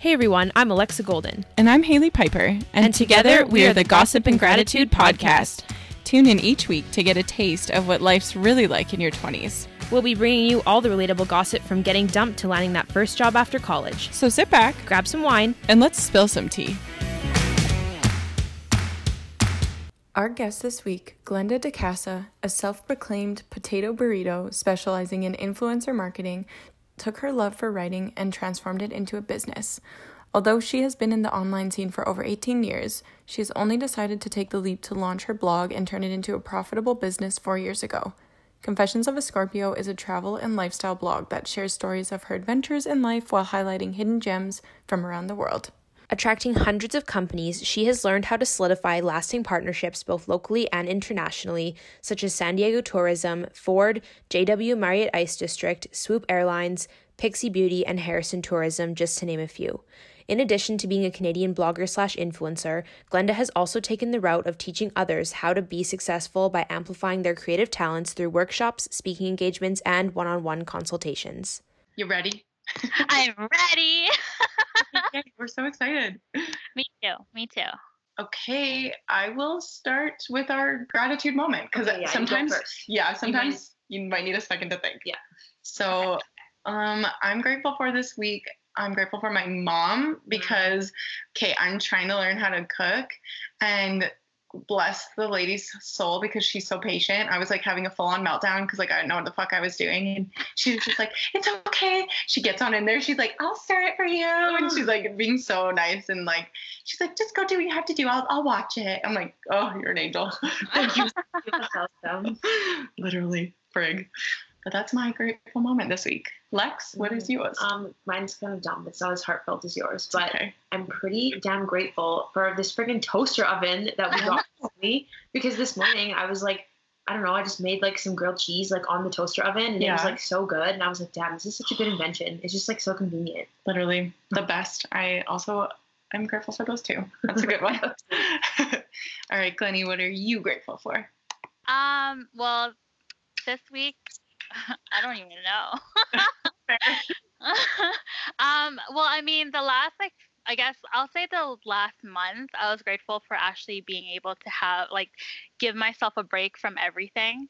Hey everyone, I'm Alexa Golden. And I'm Haley Piper. And, And together, we are the Gossip and Gratitude podcast. Tune in each week to get a taste of what life's really like in your 20s. We'll be bringing you all the relatable gossip from getting dumped to landing that first job after college. So sit back Grab some wine. and let's spill some tea. Our guest this week, Glenda DeCasa, a self proclaimed potato burrito specializing in influencer marketing, took her love for writing and transformed it into a business. Although she has been in the online scene for over 18 years, she has only decided to take the leap to launch her blog and turn it into a profitable business four years ago. Confessions of a Scorpio is a travel and lifestyle blog that shares stories of her adventures in life while highlighting hidden gems from around the world. Attracting hundreds of companies, she has learned how to solidify lasting partnerships both locally and internationally, such as San Diego Tourism, Ford, JW Marriott Ice District, Swoop Airlines, Pixi Beauty, and Harrison Tourism, just to name a few. In addition to being a Canadian blogger slash influencer, Glenda has also taken the route of teaching others how to be successful by amplifying their creative talents through workshops, speaking engagements, and one on one consultations. You ready? I'm ready. Okay, We're so excited. me too. Me too. Okay, I will start with our gratitude moment because Okay, yeah, you go sometimes, first. yeah, sometimes you might need a second to think. Yeah. So, um, I'm grateful for this week. I'm grateful for my mom because, okay, I'm trying to learn how to cook, and bless the lady's soul because she's so patient. I was like having a full on meltdown because like I didn't know what the fuck I was doing. And she was just like, it's okay. She gets on in there. She's like, I'll stir it for you. And she's like being so nice and like, she's like, just go do what you have to do. I'll, I'll watch it. I'm like, oh, you're an angel. Thank you. Literally, frig. But that's my grateful moment this week. Lex, what is yours? Um, mine's kind of dumb. It's not as heartfelt as yours, but okay. I'm pretty damn grateful for this friggin' toaster oven that we got recently. Because this morning I was like, I don't know, I just made like some grilled cheese like on the toaster oven, and it was like so good. And I was like, damn, this is such a good invention. It's just like so convenient. Literally the best. I also I'm grateful for those two. That's a good one. All right, Glennie, what are you grateful for? Um. Well, this week, I don't even know. um. Well, I mean, the last like. I guess I'll say the last month I was grateful for actually being able to have like give myself a break from everything.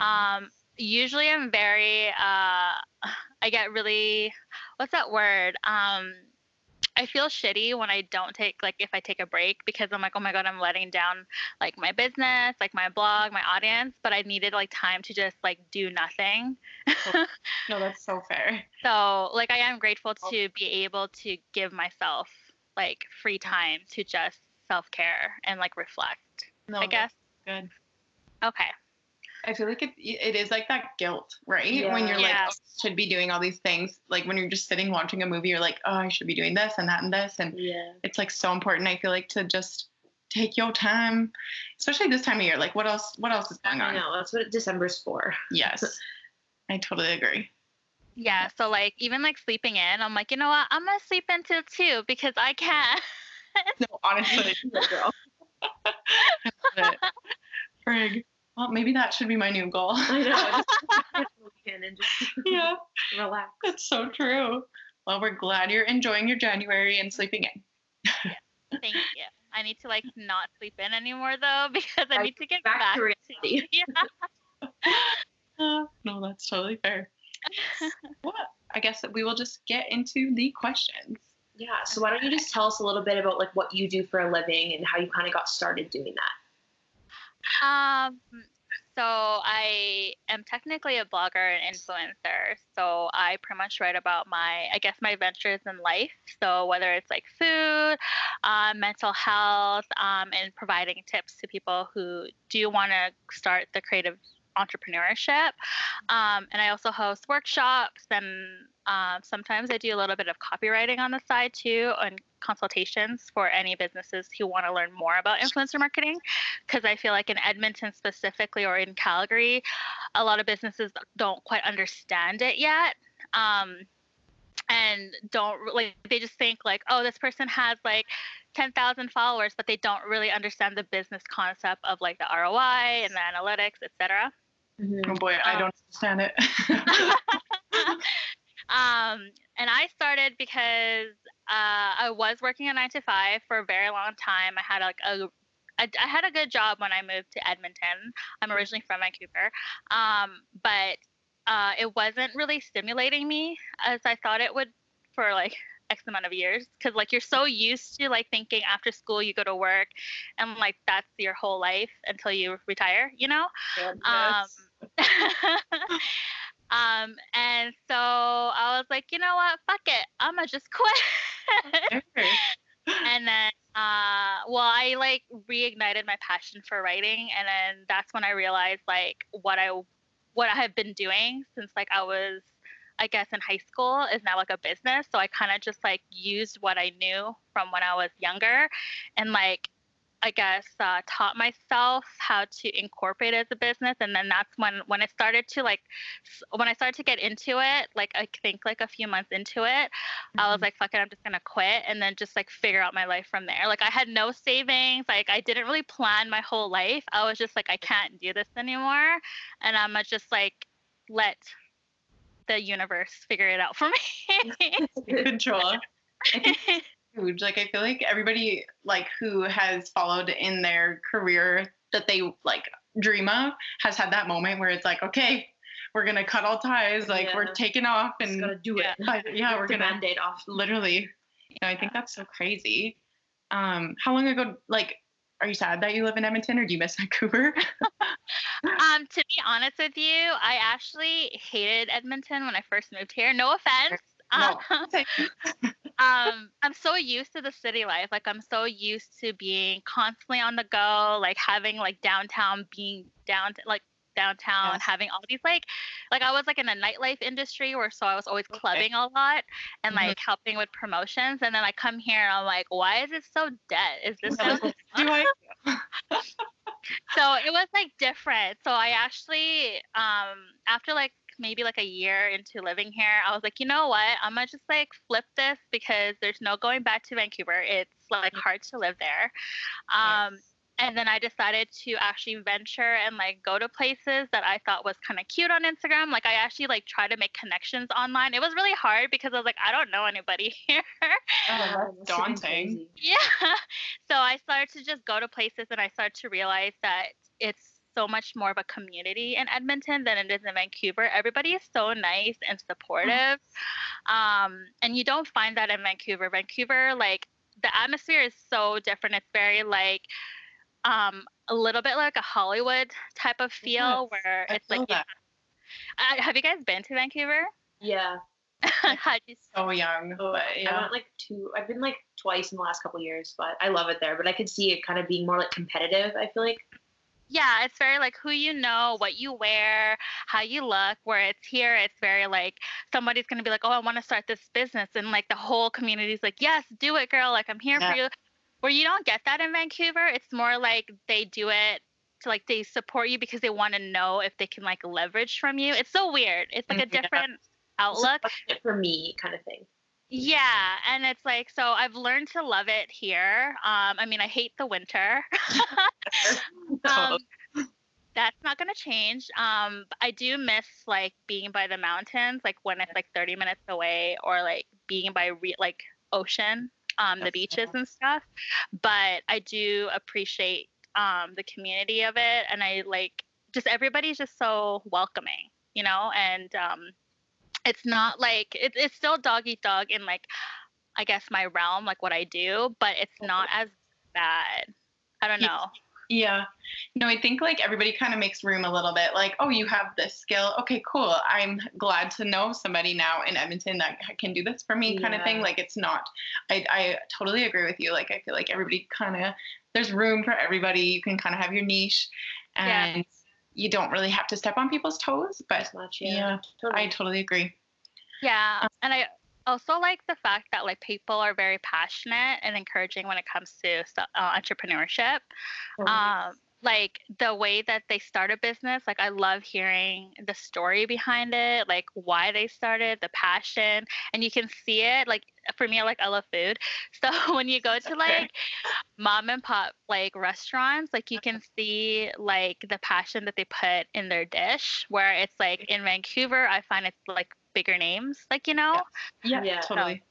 Um usually I'm very uh I get really what's that word? Um I feel shitty when I don't take like if I take a break because I'm like, oh my god, I'm letting down like my business, like my blog, my audience, but I needed like time to just like do nothing. Oh, no, that's so fair. so like I am grateful oh. to be able to give myself like free time to just self care and like reflect. No, I guess. good. Okay. I feel like it it is like that guilt, right? When you're like, oh, should be doing all these things. Like when you're just sitting watching a movie, you're like, oh, I should be doing this and that and this. And Yeah. it's like so important. I feel like to just take your time, especially this time of year. Like what else? What else is going I on? know. That's what December's for. Yes, I totally agree. Yeah, so like even like sleeping in, I'm like, you know what? I'm gonna sleep until two because I can. No, honestly, girl. I love it. Frig. Well, maybe that should be my new goal. I know. Just get the weekend and just yeah, relax. that's so true. Well, we're glad you're enjoying your January and sleeping in. yeah. Thank you. I need to like not sleep in anymore though because I Right, need to get back back, to reality. Yeah. Uh, no, that's totally fair. Well, I guess that we will just get into the questions. Yeah. So why don't you just tell us a little bit about like what you do for a living and how you kind of got started doing that? Um, so I am technically a blogger and influencer. So I pretty much write about my, I guess, my adventures in life. So whether it's like food, um, mental health, um, and providing tips to people who do want to start the creative entrepreneurship. Um, and I also host workshops and um, sometimes I do a little bit of copywriting on the side too and consultations for any businesses who want to learn more about influencer marketing because I feel like in Edmonton specifically or in Calgary, a lot of businesses don't quite understand it yet. Um, and don't like they just think like oh this person has like 10,000 followers but they don't really understand the business concept of like the ROI and the analytics etc Oh boy, I Um, don't understand it. um, and I started because uh, I was working a nine to five for a very long time. I had like a I, I had a good job when I moved to Edmonton. I'm originally from Vancouver, um, but uh, it wasn't really stimulating me as I thought it would for like X amount of years because like you're so used to like thinking after school you go to work and like that's your whole life until you retire, you know? Um, um, and so I was like, you know what? Fuck it. I'm gonna just quit. and then uh well i like reignited my passion for writing and then that's when i realized like what i what i have been doing since like i was i guess in high school is now like a business so i kind of just like used what i knew from when i was younger and like I guess, uh, taught myself how to incorporate as a business, and then that's when when it started to like when I started to get into it, like I think like a few months into it, mm-hmm. I was mm-hmm. like, fuck it, I'm just gonna quit, and then just like figure out my life from there. Like I had no savings, like I didn't really plan my whole life. I was just like, I can't do this anymore, and I'm just like let the universe figure it out for me. Control huge. Like I feel like everybody like who has followed in their career that they like dream of has had that moment where it's like, okay, we're gonna cut all ties, like yeah. we're taking off and Just gotta do it. Yeah, yeah we're gonna mandate off. Literally. You know, I think that's so crazy. Um, how long ago like are you sad that you live in Edmonton or do you miss Vancouver? um, to be honest with you, I actually hated Edmonton when I first moved here. No offense. No. Um, um, I'm so used to the city life. Like I'm so used to being constantly on the go, like having like downtown being down like downtown yes. having all these like like I was like in the nightlife industry where so I was always clubbing okay. a lot and mm-hmm. like helping with promotions and then I come here and I'm like why is it so dead is this so do I so it was like different so I actually um after like maybe like a year into living here, I was like, you know what? I'm gonna just like flip this because there's no going back to Vancouver. It's like hard to live there. Um, yes. And then I decided to actually venture and like go to places that I thought was kind of cute on Instagram. Like I actually like try to make connections online. It was really hard because I was like, I don't know anybody here. Oh, that's daunting. Yeah. So I started to just go to places and I started to realize that it's so much more of a community in Edmonton than it is in Vancouver. Everybody is so nice and supportive. Um, and you don't find that in Vancouver. Vancouver, like, the atmosphere is so different. It's very, like, um, a little bit like a Hollywood type of feel yes, where it's like, yeah. Uh, have you guys been to Vancouver? Yeah. How'd you so young. but, yeah. I went like two. I've been like twice in the last couple years, but I love it there. But I could see it kind of being more like competitive. I feel like yeah, it's very like who you know, what you wear, how you look. Where it's here, it's very like somebody's gonna be like, oh, I want to start this business, and like the whole community's like, yes, do it, girl. Like I'm here yeah. for you. Where you don't get that in Vancouver, it's more like they do it to like they support you because they want to know if they can like leverage from you. It's so weird. It's like a different yeah. outlook. For me, kind of thing. Yeah, and it's like so I've learned to love it here. Um, I mean, I hate the winter. um, that's not gonna change. Um, I do miss like being by the mountains, like when it's like 30 minutes away, or like being by re- like ocean, um, the beaches and stuff. But I do appreciate um the community of it, and I like just everybody's just so welcoming, you know, and um it's not like it, it's still dog eat dog in like I guess my realm, like what I do, but it's not as bad. I don't know. Yeah. No, I think like everybody kind of makes room a little bit. Like, oh, you have this skill. Okay, cool. I'm glad to know somebody now in Edmonton that can do this for me, kind yeah. of thing. Like, it's not. I I totally agree with you. Like, I feel like everybody kind of there's room for everybody. You can kind of have your niche, and you don't really have to step on people's toes. But much, yeah, yeah totally. I totally agree. Yeah, um, and I also like the fact that like people are very passionate and encouraging when it comes to uh, entrepreneurship. Mm-hmm. Um, like the way that they start a business like i love hearing the story behind it like why they started the passion and you can see it like for me, I like I love food. So when you go to like mom and pop like restaurants, like you can see like the passion that they put in their dish. Where it's like in Vancouver, I find it's like bigger names, like you know. Yeah, Yeah. totally.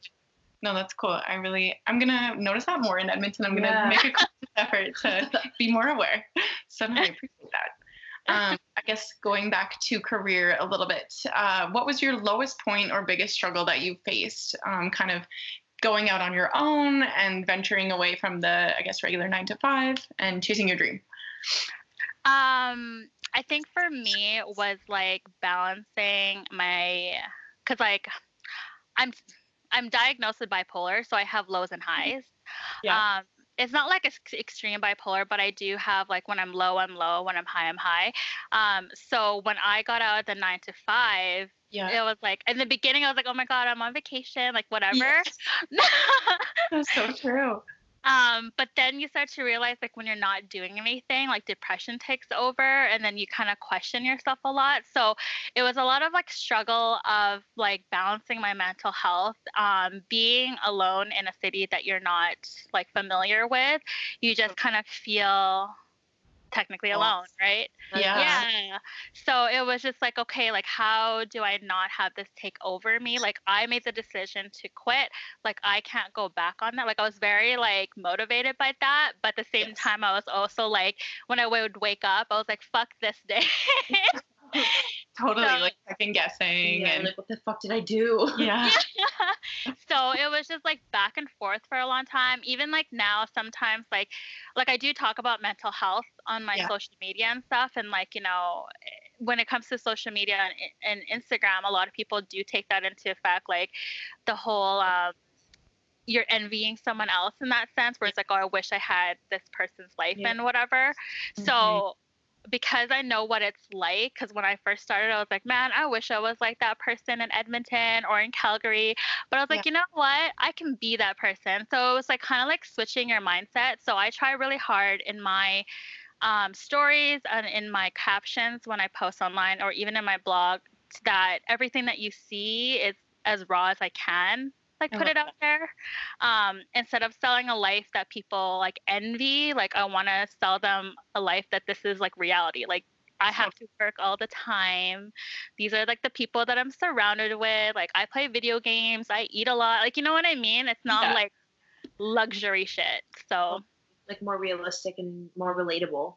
No, that's cool. I really, I'm gonna notice that more in Edmonton. I'm gonna Yeah. make a conscious effort to be more aware. So no, I appreciate that. Um, I guess going back to career a little bit, uh, what was your lowest point or biggest struggle that you faced? Um, kind of going out on your own and venturing away from the, I guess, regular nine to five and chasing your dream. Um, I think for me was like balancing my, cause like I'm I'm diagnosed with bipolar, so I have lows and highs. Yeah. Um, it's not like ex- extreme bipolar, but I do have like when I'm low, I'm low. When I'm high, I'm high. Um, so when I got out of the nine to five, Yeah, it was like in the beginning, I was like, oh my god, I'm on vacation, like whatever. that's so true. Um, but then you start to realize like when you're not doing anything, like depression takes over and then you kind of question yourself a lot. So it was a lot of like struggle of like balancing my mental health, um, being alone in a city that you're not like familiar with. You just kind of feel technically alone, Lost. right? Yeah. Yeah. So it was just like, okay, like how do I not have this take over me? Like I made the decision to quit. Like I can't go back on that. Like I was very like motivated by that, but at the same Yes. time I was also like when I would wake up, I was like, fuck this day. Totally, So- like second guessing Yeah, and like what the fuck did I do? yeah. so it was just like back and forth for a long time even like now sometimes like like i do talk about mental health on my Yeah. social media and stuff and like you know when it comes to social media and, and instagram a lot of people do take that into effect like the whole um, you're envying someone else in that sense where it's like oh i wish i had this person's life Yeah. and whatever Mhm. so because I know what it's like, because when I first started, I was like, man, I wish I was like that person in Edmonton or in Calgary. But I was like, you know what? I can be that person. So it was like kind of like switching your mindset. So I try really hard in my um, stories and in my captions when I post online or even in my blog that everything that you see is as raw as I can like put it out there um, instead of selling a life that people like envy like i want to sell them a life that this is like reality like i have to work all the time these are like the people that i'm surrounded with like i play video games i eat a lot like you know what i mean it's not Yeah. like luxury shit so Like more realistic and more relatable.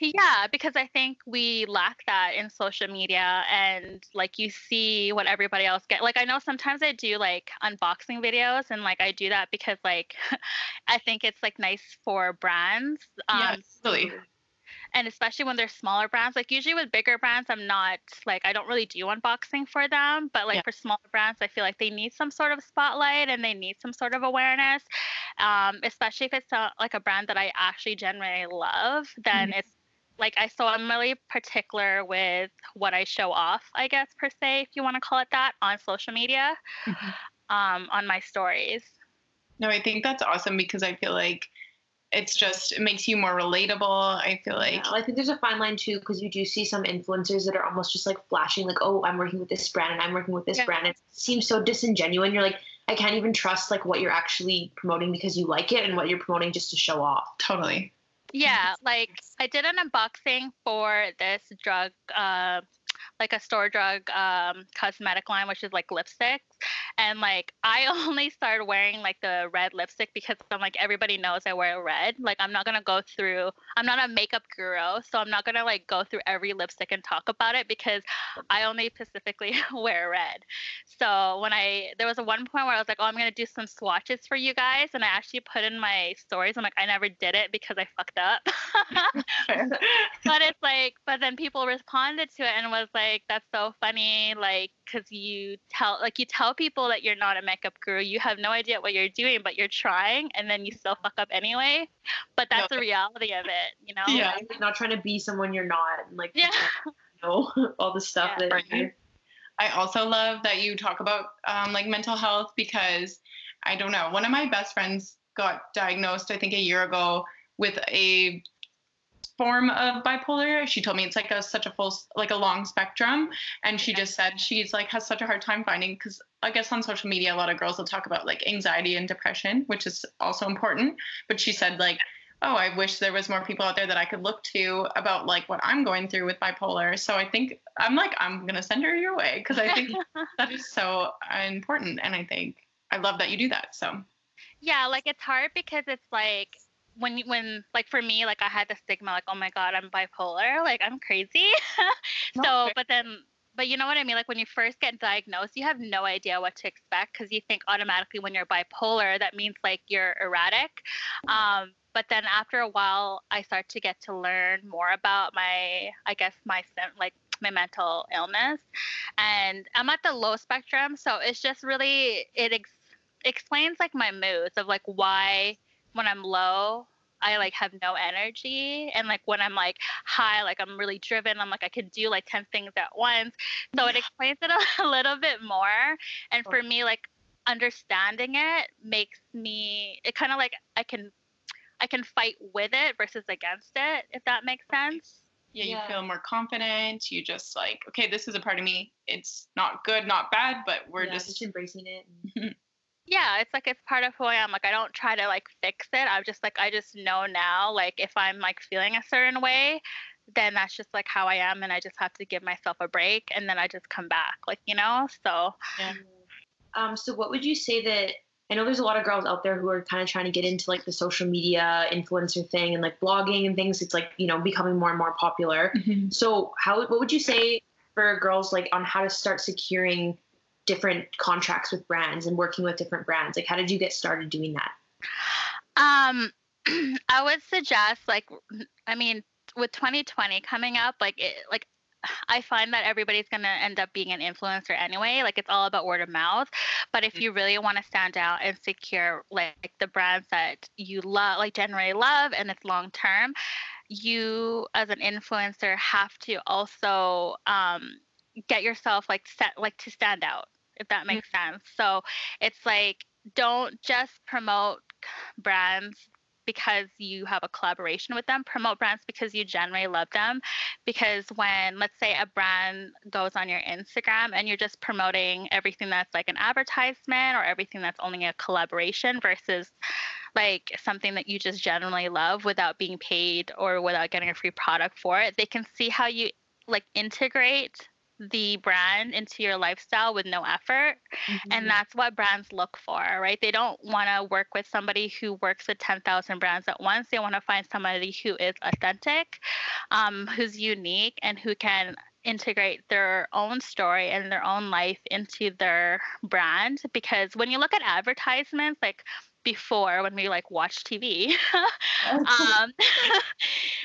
Yeah, because I think we lack that in social media and like you see what everybody else get. Like I know sometimes I do like unboxing videos and like I do that because like I think it's like nice for brands. Yeah, Um totally. And especially when they're smaller brands. Like usually with bigger brands I'm not like I don't really do unboxing for them, but like Yeah. for smaller brands I feel like they need some sort of spotlight and they need some sort of awareness. Um especially if it's a, like a brand that I actually genuinely love, then it's like I so I'm really particular with what I show off, I guess per se, if you want to call it that, on social media, Mhm. um, on my stories. No, I think that's awesome because I feel like it's just it makes you more relatable. I feel like Yeah, I think there's a fine line too because you do see some influencers that are almost just like flashing, like, "Oh, I'm working with this brand and I'm working with this Yeah. brand." It seems so disingenuous. You're like, I can't even trust like what you're actually promoting because you like it and what you're promoting just to show off. totally. Yeah, like I did an unboxing for this drug, uh, like a store drug um, cosmetic line, which is like lipsticks. And like I only started wearing like the red lipstick because I'm like everybody knows I wear red. Like I'm not gonna go through. I'm not a makeup guru, so I'm not gonna like go through every lipstick and talk about it because I only specifically wear red. So when I there was a one point where I was like, oh, I'm gonna do some swatches for you guys, and I actually put in my stories. I'm like, I never did it because I fucked up. But it's like, but then people responded to it and was like, that's so funny, like, because you tell, like, you tell people that you're not a makeup guru, you have no idea what you're doing, but you're trying, and then you still fuck up anyway. But that's the reality of it, you know? Yeah. Like, not trying to be someone you're not, and like, Yeah. you know, all the stuff Yeah. that Right. I also love that you talk about um, like mental health because I don't know. One of my best friends got diagnosed, I think, a year ago with a form of bipolar. She told me it's like a such a full like a long spectrum and she just said she's like has such a hard time finding cuz I guess on social media a lot of girls will talk about like anxiety and depression, which is also important, but she said like oh, I wish there was more people out there that I could look to about like what I'm going through with bipolar. So I think I'm like I'm going to send her your way cuz I think that is so important and I think I love that you do that. So yeah, like it's hard because it's like when when like for me like I had the stigma like oh my god I'm bipolar like I'm crazy. So but then but you know what I mean? Like when you first get diagnosed you have no idea what to expect because you think automatically when you're bipolar that means like you're erratic. Um, but then after a while I start to get to learn more about my I guess my like my mental illness. And I'm at the low spectrum so it's just really it ex- explains like my moods of like why when I'm low, I like have no energy and like when I'm like high, like I'm really driven. I'm like I can do like 10 things at once. So it explains it a, a little bit more. And for me, like understanding it makes me it kind of like I can I can fight with it versus against it, if that makes sense. Yeah, you yeah. feel more confident. You just like, okay, this is a part of me. It's not good, not bad, but we're yeah, just... just embracing it. yeah it's like it's part of who i am like i don't try to like fix it i'm just like i just know now like if i'm like feeling a certain way then that's just like how i am and i just have to give myself a break and then i just come back like you know so yeah. um so what would you say that I know there's a lot of girls out there who are kind of trying to get into like the social media influencer thing and like blogging and things. It's like, you know, becoming more and more popular. Mm-hmm. So how what would you say for girls like on how to start securing different contracts with brands and working with different brands? Like, how did you get started doing that? Um, I would suggest, like, I mean, with 2020 coming up, like, it, like I find that everybody's going to end up being an influencer anyway. Like it's all about word of mouth. But if you really want to stand out and secure like the brands that you love, like generally love and it's long term, you as an influencer have to also um, get yourself like set like to stand out if that makes mm-hmm. sense. So it's like don't just promote brands because you have a collaboration with them. Promote brands because you generally love them. Because when, let's say, a brand goes on your Instagram and you're just promoting everything that's like an advertisement or everything that's only a collaboration versus like something that you just generally love without being paid or without getting a free product for it, they can see how you like integrate the brand into your lifestyle with no effort. Mm-hmm. And that's what brands look for, right? They don't want to work with somebody who works with 10,000 brands at once. They want to find somebody who is authentic, um, who's unique, and who can integrate their own story and their own life into their brand. Because when you look at advertisements, like before when we like watch TV. um,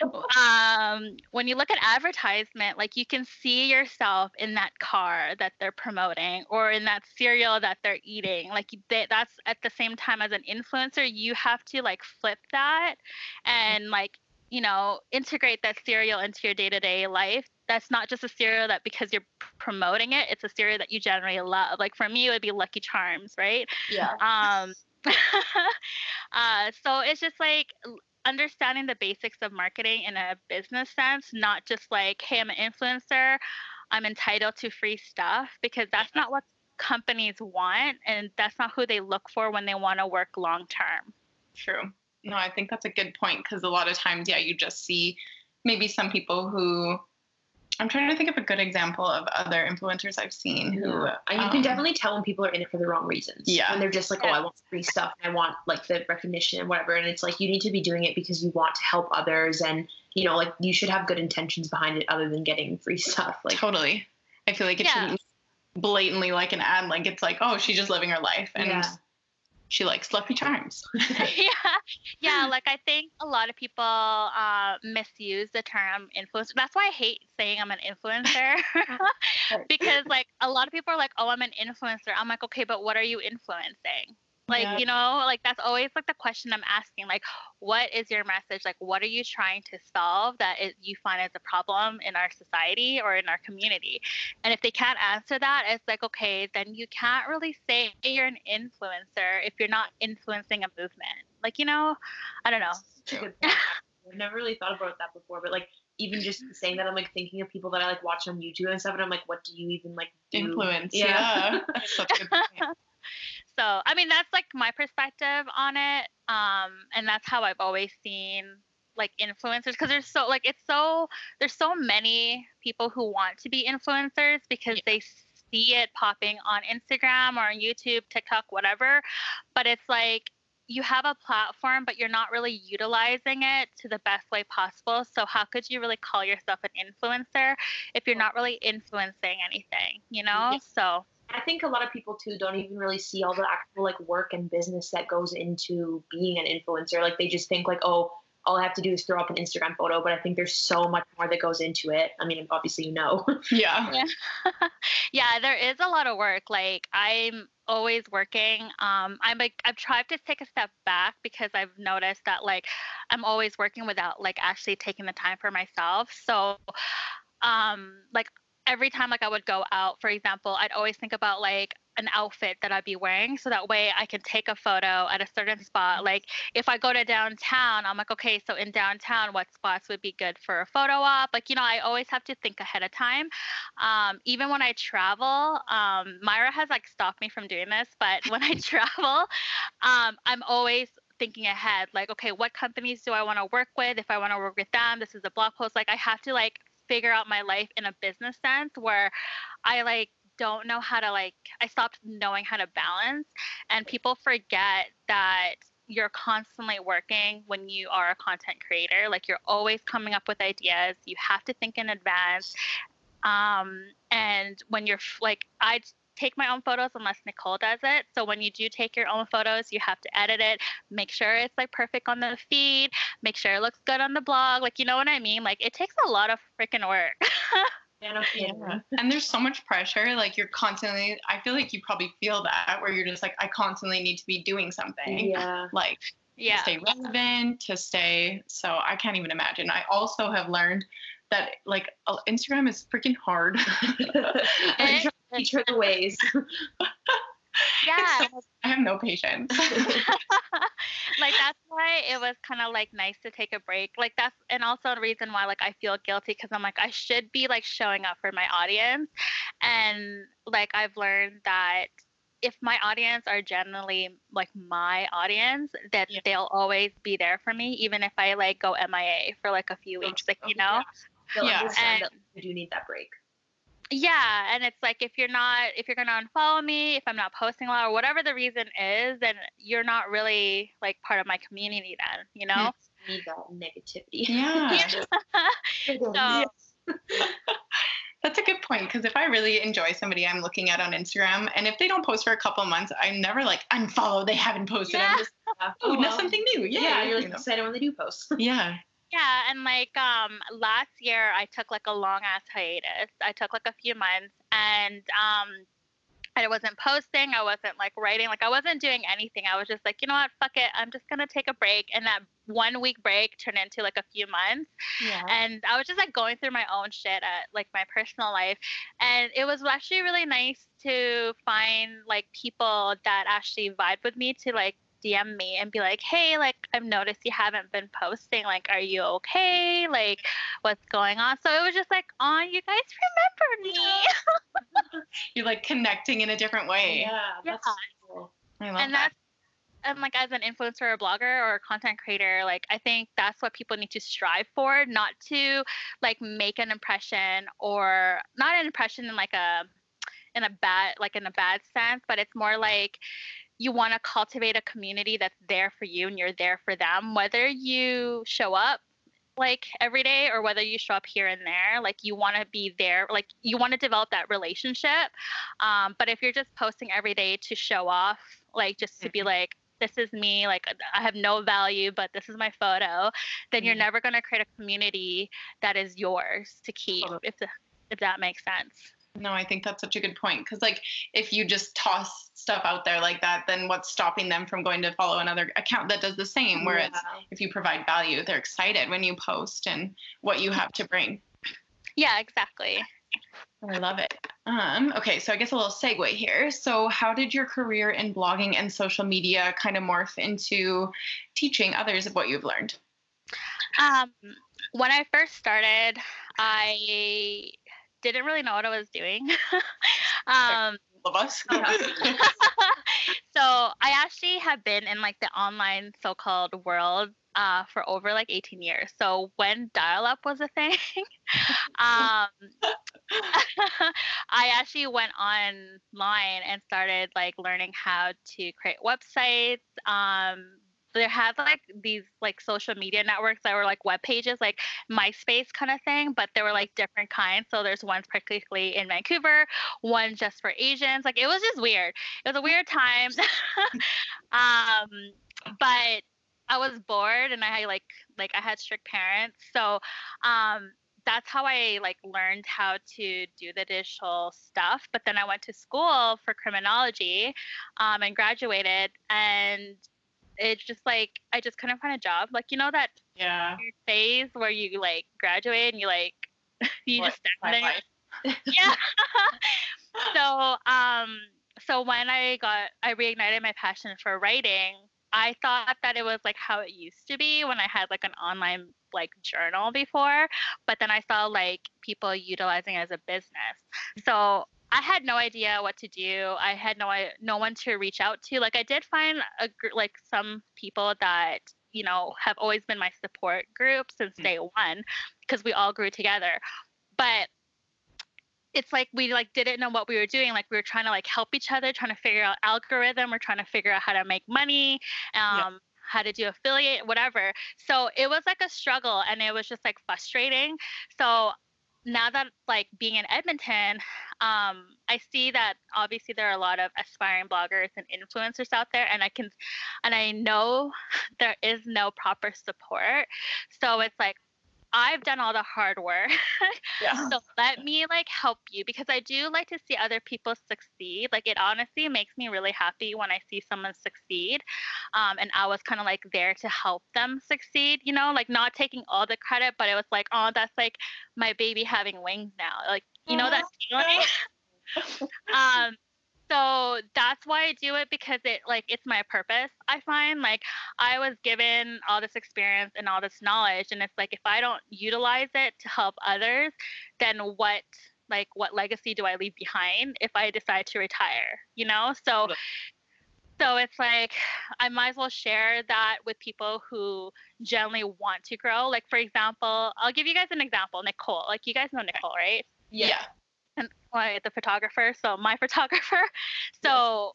um, when you look at advertisement, like you can see yourself in that car that they're promoting or in that cereal that they're eating. Like they, that's at the same time as an influencer, you have to like flip that and like you know integrate that cereal into your day-to-day life. That's not just a cereal that because you're promoting it it's a cereal that you generally love. Like for me it would be lucky charms right? Yeah. Um uh, so it's just like understanding the basics of marketing in a business sense, not just like, hey, I'm an influencer, I'm entitled to free stuff, because that's not what companies want, and that's not who they look for when they want to work long term. True. No, I think that's a good point because a lot of times, yeah, you just see maybe some people who I'm trying to think of a good example of other influencers I've seen who. Yeah. And you um, can definitely tell when people are in it for the wrong reasons. Yeah. When they're just like, oh, I want free stuff and I want like the recognition and whatever. And it's like, you need to be doing it because you want to help others. And, you know, like you should have good intentions behind it other than getting free stuff. Like, totally. I feel like it yeah. shouldn't blatantly like an ad. Like, it's like, oh, she's just living her life. And yeah she likes Lucky Charms. yeah, yeah. Like I think a lot of people uh, misuse the term influencer. That's why I hate saying I'm an influencer because like a lot of people are like, "Oh, I'm an influencer." I'm like, okay, but what are you influencing? Like, yeah. you know, like that's always like the question I'm asking. Like, what is your message? Like, what are you trying to solve that it, you find as a problem in our society or in our community? And if they can't answer that, it's like, okay, then you can't really say you're an influencer if you're not influencing a movement. Like, you know, I don't know. I've never really thought about that before, but like even just saying that, I'm like thinking of people that I like watch on YouTube and stuff, and I'm like, what do you even like do? Influence. Yeah. Yeah. Such a good point. So I mean that's like my perspective on it. Um, and that's how I've always seen like influencers because there's so like it's so there's so many people who want to be influencers because they see it popping on Instagram or on YouTube, TikTok, whatever. But it's like you have a platform, but you're not really utilizing it to the best way possible. So how could you really call yourself an influencer if you're not really influencing anything, you know? Yeah. So I think a lot of people too don't even really see all the actual like work and business that goes into being an influencer. Like they just think like, oh, all I have to do is throw up an Instagram photo, but I think there's so much more that goes into it. I mean, obviously you know. Yeah. yeah. yeah, there is a lot of work. Like I'm always working. Um, I'm like I've tried to take a step back because I've noticed that like I'm always working without like actually taking the time for myself. So um like every time like I would go out, for example, I'd always think about like an outfit that I'd be wearing so that way I can take a photo at a certain spot. Like if I go to downtown, I'm like, okay, so in downtown, what spots would be good for a photo op? Like, you know, I always have to think ahead of time. Um, even when I travel, um, Myra has like stopped me from doing this, but when I travel, um, I'm always thinking ahead like okay what companies do i want to work with if i want to work with them this is a blog post like i have to like figure out my life in a business sense where i like don't know how to like i stopped knowing how to balance and people forget that you're constantly working when you are a content creator like you're always coming up with ideas you have to think in advance um, and when you're like i take my own photos unless Nicole does it. So when you do take your own photos, you have to edit it, make sure it's like perfect on the feed, make sure it looks good on the blog. Like, you know what I mean? Like, it takes a lot of freaking work. Yeah, no kidding. Yeah. And there's so much pressure. Like you're constantly, I feel like you probably feel that where you're just like, I constantly need to be doing something. Yeah. Like yeah. to stay relevant, to stay. So I can't even imagine. I also have learned that like uh, Instagram is freaking hard. And try to teach her the ways. Yeah. I have no patience. like that's why it was kind of like nice to take a break. Like that's and also a reason why like I feel guilty because I'm like I should be like showing up for my audience, and like I've learned that if my audience are generally like my audience, that Yeah. they'll always be there for me, even if I like go MIA for like a few oh, weeks. Like oh, you know. Yeah. understand And- you do need that break. Yeah, and it's like if you're not if you're gonna unfollow me, if I'm not posting a lot or whatever the reason is, then you're not really like part of my community then, you know? You that negativity. yeah. So That's a good point because if I really enjoy somebody I'm looking at on Instagram, and if they don't post for a couple months, I'm never like unfollow. They haven't posted. Yeah. I'm just oh, well, that's something new. Yeah, Yeah, you're you like know. excited when they do post. yeah. Yeah, and like um last year I took like a long ass hiatus. I took like a few months and um I wasn't posting, I wasn't like writing, like I wasn't doing anything. I was just like, you know what, fuck it, I'm just gonna take a break. And that one week break turned into like a few months. Yeah. and I was just like going through my own shit at like my personal life, and it was actually really nice to find like people that actually vibe with me to like DM me and be like, hey, like I've noticed you haven't been posting. Like, are you okay? Like, what's going on? So it was just like, oh, you guys remember me. You're like connecting in a different way. Yeah, Yeah. that's cool. I love and that. that's and like as an influencer or blogger or content creator like i think that's what people need to strive for not to like make an impression or not an impression in like a in a bad like in a bad sense but it's more like you want to cultivate a community that's there for you and you're there for them whether you show up like every day or whether you show up here and there like you want to be there like you want to develop that relationship um, but if you're just posting every day to show off like just to be like this is me like i have no value but this is my photo then you're Mhm. never going to create a community that is yours to keep Totally. if, the, if that makes sense No, I think that's such a good point because, like, if you just toss stuff out there like that, then what's stopping them from going to follow another account that does the same? Where it's Yeah. if you provide value, they're excited when you post and what you have to bring. yeah exactly I love it. Um, okay, so I guess a little segue here. So, how did your career in blogging and social media kind of morph into teaching others of what you've learned? um, when I first started, I didn't really know what I was doing. um, Love us. so I actually have been in like the online so-called world uh, for over like 18 years. So when dial-up was a thing, um, I actually went online and started like learning how to create websites, um, there had like these like social media networks that were like web pages like myspace kind of thing but there were like different kinds. So there's ones particularly in vancouver one just for asians. Like it was just weird. It was a weird time. Um but i was bored and i had like like i had strict parents. So um that's how I like learned how to do the digital stuff. But then I went to school for criminology um, and graduated. And it's just like I just couldn't find a job. Like you know that Yeah. phase where you like graduate and you like you What? just stand there. and life. you're- Yeah. so um so when I got I reignited my passion for writing, I thought that it was like how it used to be when I had like an online like journal before, but then I saw like people utilizing it as a business. So I had no idea what to do. I had no no one to reach out to. Like I did find a gr- like some people that you know have always been my support group since day one because we all grew together. But it's like we like didn't know what we were doing. Like we were trying to like help each other, trying to figure out algorithm. We're trying to figure out how to make money. Um, how to do affiliate, whatever. So it was like a struggle and it was just like frustrating. So now that like being in Edmonton, um, I see that obviously there are a lot of aspiring bloggers and influencers out there, and I can, and I know there is no proper support. So it's like I've done all the hard work. Yeah. so let me like help you because I do like to see other people succeed. Like it honestly makes me really happy when I see someone succeed. Um, and I was kind of like there to help them succeed, you know, like not taking all the credit, but it was like, oh, that's like my baby having wings now. Like, you know, that feeling. um, so that's why I do it because it like it's my purpose. I find like I was given all this experience and all this knowledge, and it's like if I don't utilize it to help others, then what like what legacy do I leave behind if I decide to retire? You know, so. So it's like I might as well share that with people who generally want to grow. Like for example, I'll give you guys an example. Nicole, like you guys know Nicole, right? Yeah. and like the photographer so my photographer so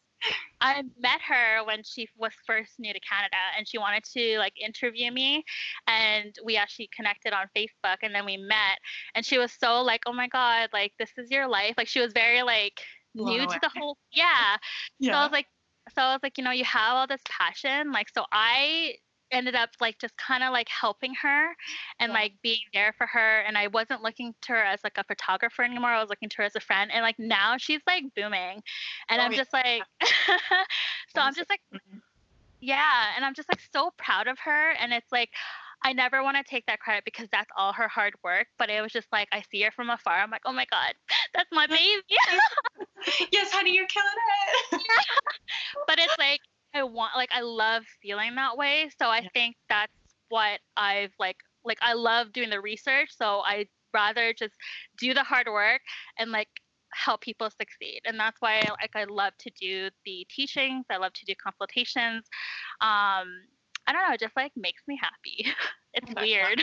i met her when she was first new to canada and she wanted to like interview me and we actually connected on facebook and then we met and she was so like oh my god like this is your life like she was very like Blown new away. to the whole yeah. yeah so I was like, so I was like, you know, you have all this passion. Like, so I ended up like just kind of like helping her and Yeah. like being there for her. And I wasn't looking to her as like a photographer anymore. I was looking to her as a friend. And like now she's like booming. And Oh, I'm yeah. just like, so I'm just like, Mhm. yeah. And I'm just like so proud of her. And it's like, I never want to take that credit because that's all her hard work. But it was just like, I see her from afar. I'm like, oh my God, that's my baby. yes, honey, you're killing it. but it's like I want like I love feeling that way. So I Yeah. think that's what I've like like I love doing the research. So I rather just do the hard work and like help people succeed. And that's why like I love to do the teachings. I love to do consultations. Um I don't know, it just like makes me happy. it's weird.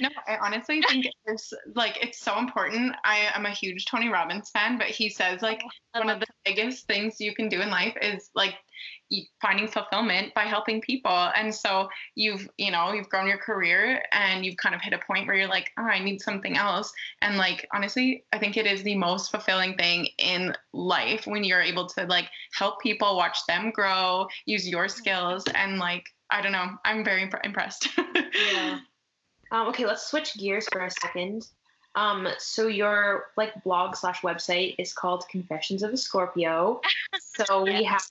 No, I honestly think it's like it's so important. I am a huge Tony Robbins fan, but he says like one of the biggest things you can do in life is like finding fulfillment by helping people. And so you've, you know, you've grown your career and you've kind of hit a point where you're like, oh, I need something else. And like, honestly, I think it is the most fulfilling thing in life when you're able to like help people, watch them grow, use your skills. And like, I don't know, I'm very imp- impressed. Yeah. Um, okay, let's switch gears for a second. Um, so your like blog slash website is called Confessions of a Scorpio. So we have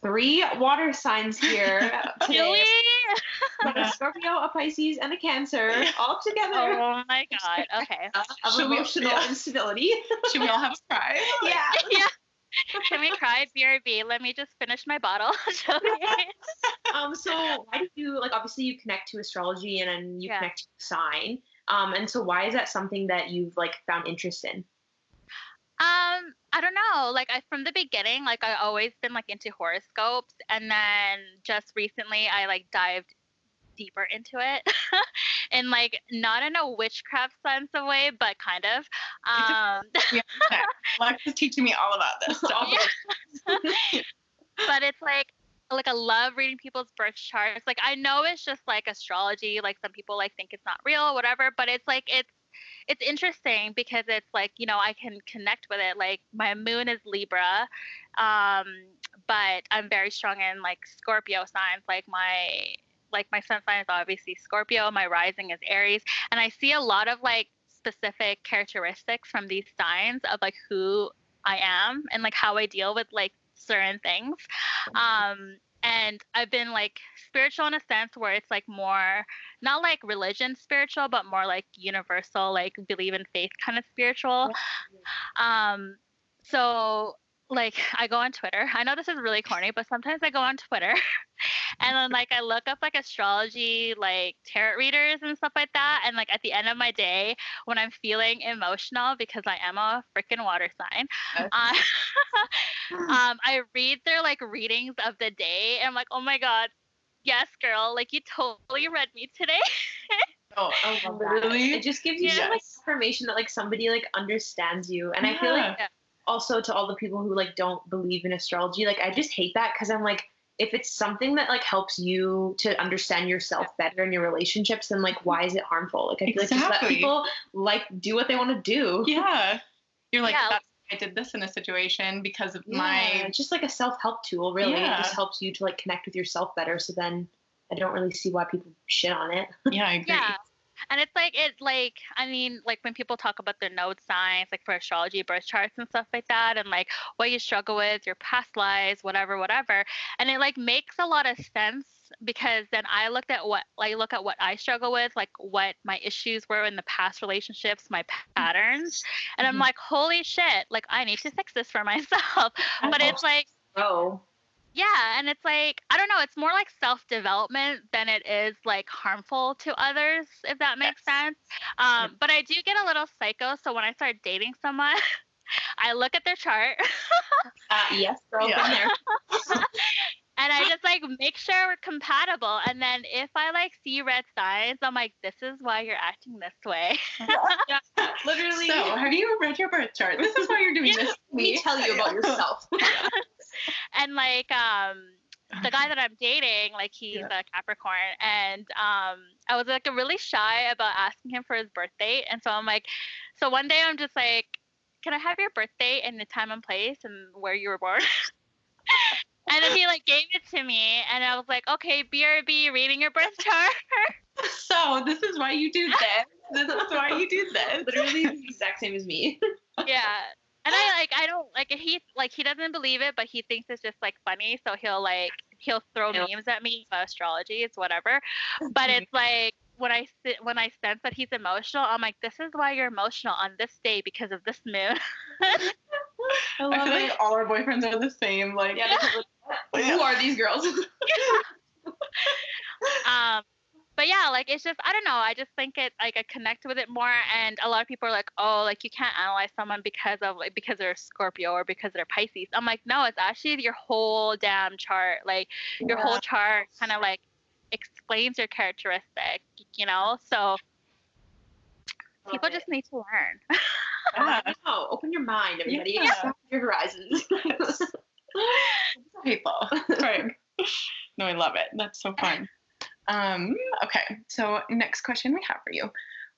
three water signs here today. Really? A Scorpio, a Pisces, and a Cancer all together Oh my god. Okay. of Should we- emotional yeah. instability. Should we all have a cry? yeah. yeah. Can we cry? BRB. Let me just finish my bottle. So- um, so why do you like? Obviously, you connect to astrology and then you Yeah. connect to sign. Um, and so why is that something that you've like found interest in? Um, I don't know. Like I from the beginning, like I always been like into horoscopes, and then just recently I like dived deeper into it, and like not in a witchcraft sense of way, but kind of. Um, Yeah. Lex is teaching me all about this. So. but it's like like I love reading people's birth charts. Like I know it's just like astrology. Like some people like think it's not real, whatever. But it's like it's it's interesting because it's like you know I can connect with it. Like my moon is Libra, um, but I'm very strong in like Scorpio signs. Like my like my sun sign is obviously Scorpio. My rising is Aries, and I see a lot of like specific characteristics from these signs of like who I am and like how I deal with like certain things. Um, and I've been like spiritual in a sense where it's like more not like religion spiritual, but more like universal, like believe in faith kind of spiritual. Um, so like I go on Twitter. I know this is really corny, but sometimes I go on Twitter and then like I look up like astrology, like tarot readers and stuff like that. And like at the end of my day, when I'm feeling emotional because I am a freaking water sign, uh, um, I read their like readings of the day and I'm like, oh my god, yes, girl, like you totally read me today. Oh, I love that. really? It just gives you some like Yes. information that like somebody like understands you. And I feel like Yeah. Also to all the people who like don't believe in astrology, like I just hate that because I'm like, if it's something that like helps you to understand yourself better in your relationships, then like why is it harmful? Like I feel like just let people like do what they want to do. Yeah. You're like, Yeah. that's I did this in a situation because of Yeah, my it's just like a self help tool, really. It Yeah. just helps you to like connect with yourself better. So then I don't really see why people shit on it. Yeah, I agree. Yeah. And it's like it like I mean like when people talk about their node signs like for astrology birth charts and stuff like that and like what you struggle with your past lives whatever whatever and it like makes a lot of sense because then I looked at what like look at what I struggle with like what my issues were in the past relationships my patterns and I'm Mhm. like holy shit like I need to fix this for myself but it's like Oh. Yeah, and it's like I don't know, it's more like self-development than it is like harmful to others, if that makes sense. Um, but I do get a little psycho, so when I start dating someone, I look at their chart Uh, yes, girl, Yeah. been there. and I just like make sure we're compatible. And then if I like see red signs, I'm like, this is why you're acting this way. yeah, Literally. So, have you read your birth chart? This is why you're doing this. Let me tell you about yourself. and like um the guy that I'm dating, like he's Yeah. a Capricorn, and um, I was like really shy about asking him for his birth date, and so I'm like, so one day I'm just like, can I have your birth date and the time and place and where you were born? and then he like gave it to me, and I was like, okay, BRB, reading your birth chart. So, this is why you do this. This is why you do this. Literally the exact same as me. yeah. And I like I don't like he like he doesn't believe it, but he thinks it's just like funny. So he'll like he'll throw Yeah. memes at me about astrology. It's whatever. But it's like when I sit when I sense that he's emotional, I'm like, this is why you're emotional on this day because of this moon. I I feel it. like all our boyfriends are the same. Like, yeah, they're- who are these girls? um but yeah like it's just i don't know i just think it like i connect with it more and a lot of people are like oh like you can't analyze someone because of like because they're scorpio or because they're pisces i'm like no it's actually your whole damn chart like your whole chart kind of like explains your characteristic you know so people just need to learn Yeah. no, open your mind, everybody. Yeah. Expand your horizons. people. Right. No, I love it. That's so fun. Um, okay, so next question we have for you.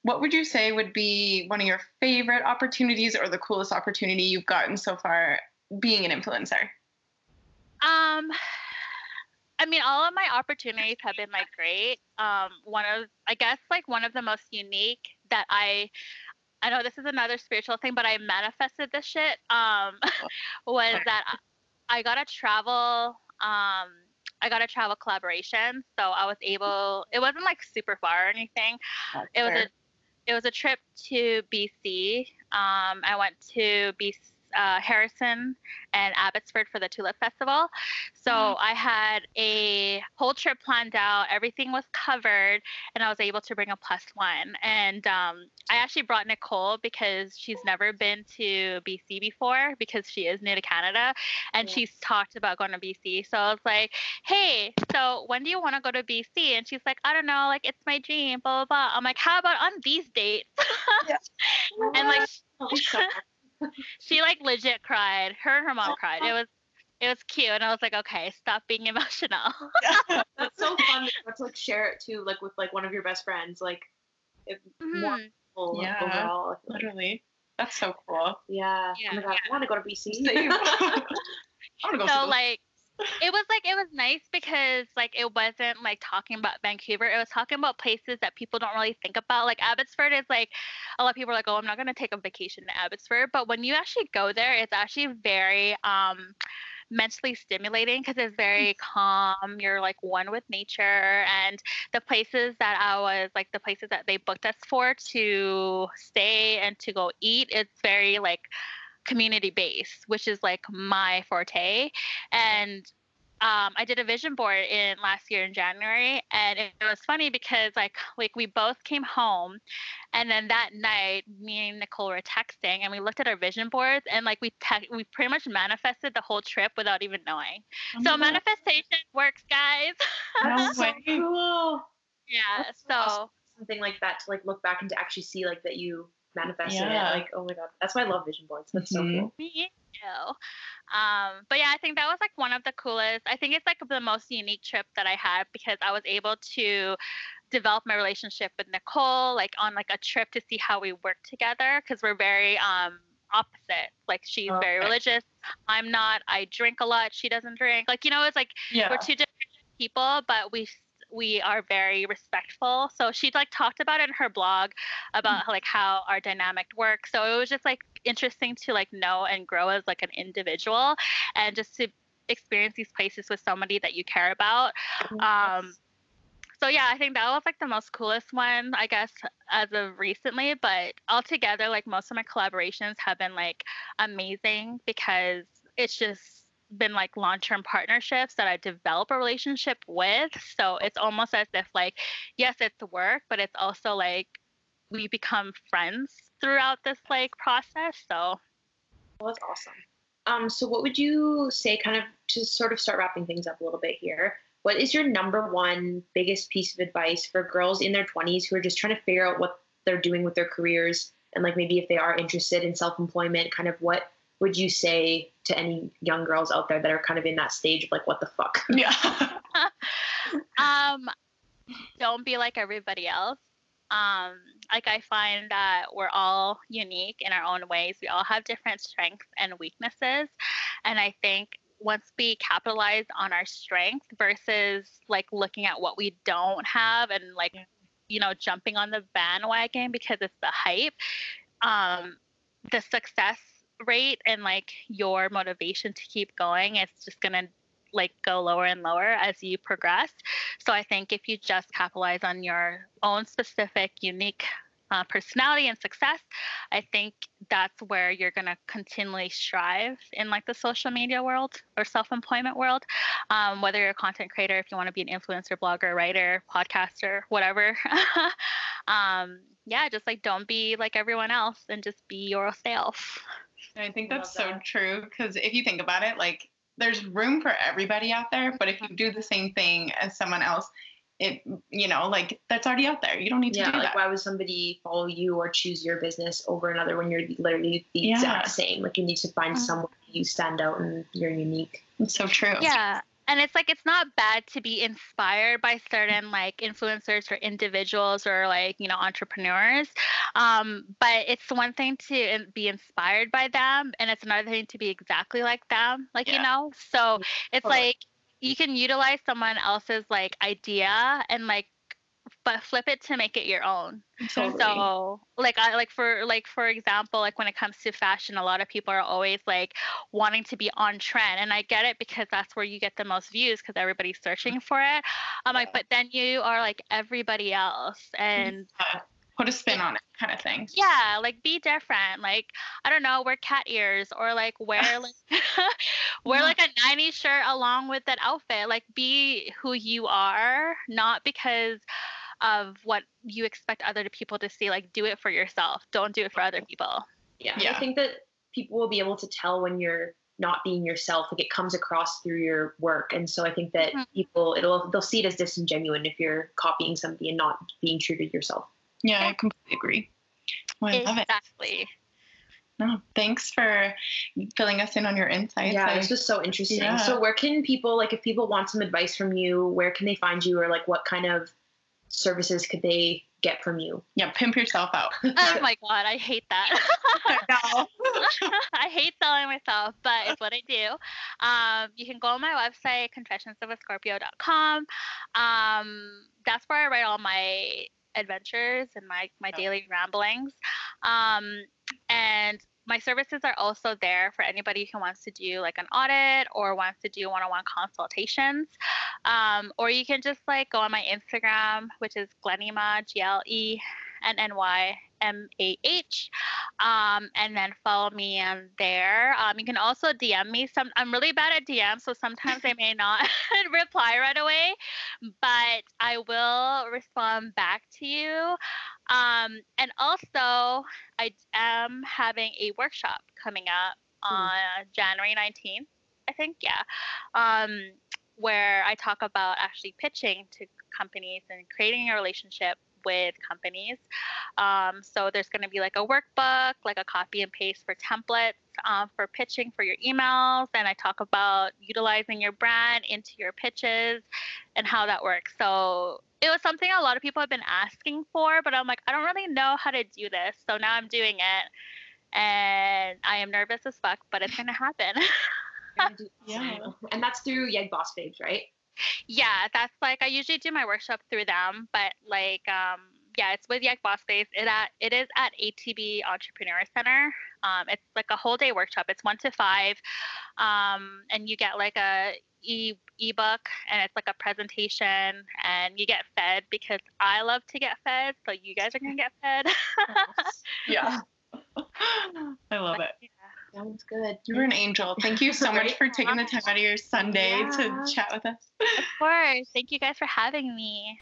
What would you say would be one of your favorite opportunities or the coolest opportunity you've gotten so far being an influencer? Um, I mean, all of my opportunities have been like great. Um, one of, I guess, like one of the most unique that I, I know this is another spiritual thing, but I manifested this shit. Um, was that I got a travel. Um, I got a travel collaboration, so I was able. It wasn't like super far or anything. It was a it was a trip to BC. Um, I went to BC, uh, Harrison and Abbotsford for the Tulip Festival. So Mm. I had a whole trip planned out. Everything was covered, and I was able to bring a plus one. And um, I actually brought Nicole because she's never been to BC before because she is new to Canada, and Yeah. she's talked about going to BC. So I was like, "Hey, so when do you want to go to BC?" And she's like, "I don't know. Like it's my dream." Blah blah blah. I'm like, "How about on these dates?" and like she like legit cried. Her and her mom cried. It was it was cute, and I was like, okay, stop being emotional. That's so fun to, to like share it too, like with like one of your best friends, like if more Mhm. people Yeah. overall. Like- Literally. That's so cool. Yeah. Yeah, Oh my god, I want to go to BC. I want to go So see like it was like it was nice because like it wasn't like talking about Vancouver. It was talking about places that people don't really think about. Like Abbotsford is like a lot of people are like, oh, I'm not gonna take a vacation to Abbotsford. But when you actually go there, it's actually very um mentally stimulating because it's very calm. You're like one with nature and the places that I was like the places that they booked us for to stay and to go eat, it's very like community based, which is like my forte. And um, I did a vision board in last year in January, and it, it was funny because like like we both came home, and then that night me and Nicole were texting, and we looked at our vision boards, and like we te- we pretty much manifested the whole trip without even knowing. Oh so God. manifestation works, guys. No That's so cool. yeah. That's so So. awesome. Something like that to like look back and to actually see like that you manifested Yeah. it. Like, oh my god. That's why I love vision boards. That's so Mhm. cool. Me too. Um, but yeah, I think that was like one of the coolest. I think it's like the most unique trip that I had because I was able to develop my relationship with Nicole, like on like a trip to see how we work together because we're very um opposite. Like she's very religious. I'm not. I drink a lot. She doesn't drink. Like you know, it's like Yeah. we're two different people, but we we are very respectful. So she like talked about it in her blog about like how our dynamic works. So it was just like interesting to like know and grow as like an individual and just to experience these places with somebody that you care about. Um so yeah, I think that was like the most coolest one, I guess, as of recently. But altogether, like most of my collaborations have been like amazing because it's just been like long-term partnerships that I develop a relationship with. So it's almost as if like, yes, it's work, but it's also like we become friends throughout this like process. So Well, that's awesome. Um, so what would you say, kind of to sort of start wrapping things up a little bit here? What is your number one biggest piece of advice for girls in their 20s who are just trying to figure out what they're doing with their careers and like maybe if they are interested in self-employment, kind of what would you say to any young girls out there that are kind of in that stage of like what the fuck? Yeah. um don't be like everybody else um like i find that we're all unique in our own ways we all have different strengths and weaknesses and i think once we capitalize on our strength versus like looking at what we don't have and like you know jumping on the bandwagon because it's the hype um the success rate and like your motivation to keep going it's just gonna like go lower and lower as you progress so I think if you just capitalize on your own specific, unique uh, personality and success, I think that's where you're gonna continually strive in like the social media world or self-employment world. Um, whether you're a content creator, if you want to be an influencer, blogger, writer, podcaster, whatever. um, yeah, just like don't be like everyone else and just be yourself. I think I that's so that. true because if you think about it, like there's room for everybody out there, but if you do the same thing as someone else, it you know like that's already out there. You don't need to Yeah, do like that. why would somebody follow you or choose your business over another when you're literally the Yeah. exact same? Like you need to find Mhm. somewhere you stand out and you're unique. It's so true. Yeah. And it's like it's not bad to be inspired by certain like influencers or individuals or like, you know, entrepreneurs. Um, but it's one thing to be inspired by them and it's another thing to be exactly like them, like, you know? So it's Totally. like you can utilize someone else's like idea and like but flip it to make it your own. Exactly. So, like, I like for like for example, like when it comes to fashion, a lot of people are always like wanting to be on trend, and I get it because that's where you get the most views because everybody's searching for it. I'm like, but then you are like everybody else, and Yeah. put a spin on it kind of thing. Yeah, like be different. Like I don't know, wear cat ears or like wear like wear like mm-hmm. a 90s shirt along with that outfit. Like be who you are, not because of what you expect other people to see. Like do it for yourself. Don't do it for other people. Yeah. Yeah. I think that people will be able to tell when you're not being yourself. Like it comes across through your work. And so I think that Mhm. people it'll they'll see it as disingenuine if you're copying somebody and not being true to yourself. Yeah, I completely agree. Oh, I love it. exactly. No, thanks for filling us in on your insights. yeah, I- this was so interesting. Yeah. So where can people like if people want some advice from you, where can they find you or like what kind of services could they get from you? yeah, pimp yourself out. Oh my god, I hate that. No. I hate selling myself, but it's what I do. Um, you can go on my website, confessionsofaScorpio.com. Um, that's where I write all my adventures and my, my Yeah. daily ramblings. Um, and my services are also there for anybody who wants to do like an audit or wants to do one-on-one consultations. Um, or you can just like go on my Instagram, which is Glennymah, G L E N N Y M A H, um, and then follow me on there. Um, you can also DM me. Some I'm really bad at DMs, so sometimes I may not reply right away, but I will respond back to you. Um, and also, I am having a workshop coming up on January 19th, I think. Yeah. Um, where I talk about actually pitching to companies and creating a relationship with companies. Um, so there's going to be like a workbook, like a copy and paste for templates um, for pitching for your emails. And I talk about utilizing your brand into your pitches and how that works. So it was something a lot of people have been asking for, but I'm like, I don't really know how to do this. So now I'm doing it. And I am nervous as fuck, but it's going to happen. Yeah. And that's through Yeg Boss Babes, right? Yeah, that's like I usually do my workshop through them, but like um yeah, it's with Yeg Boss Babes. It at it is at ATB Entrepreneur Center. Um, it's like a whole day workshop. It's one to five, um, and you get like a e ebook and it's like a presentation, and you get fed because I love to get fed, so you guys are gonna get fed. Yeah. I love it. Yeah. Sounds good. You were an angel. Thank you so much for taking the time out of your Sunday Yeah. to chat with us. Of course. Thank you guys for having me.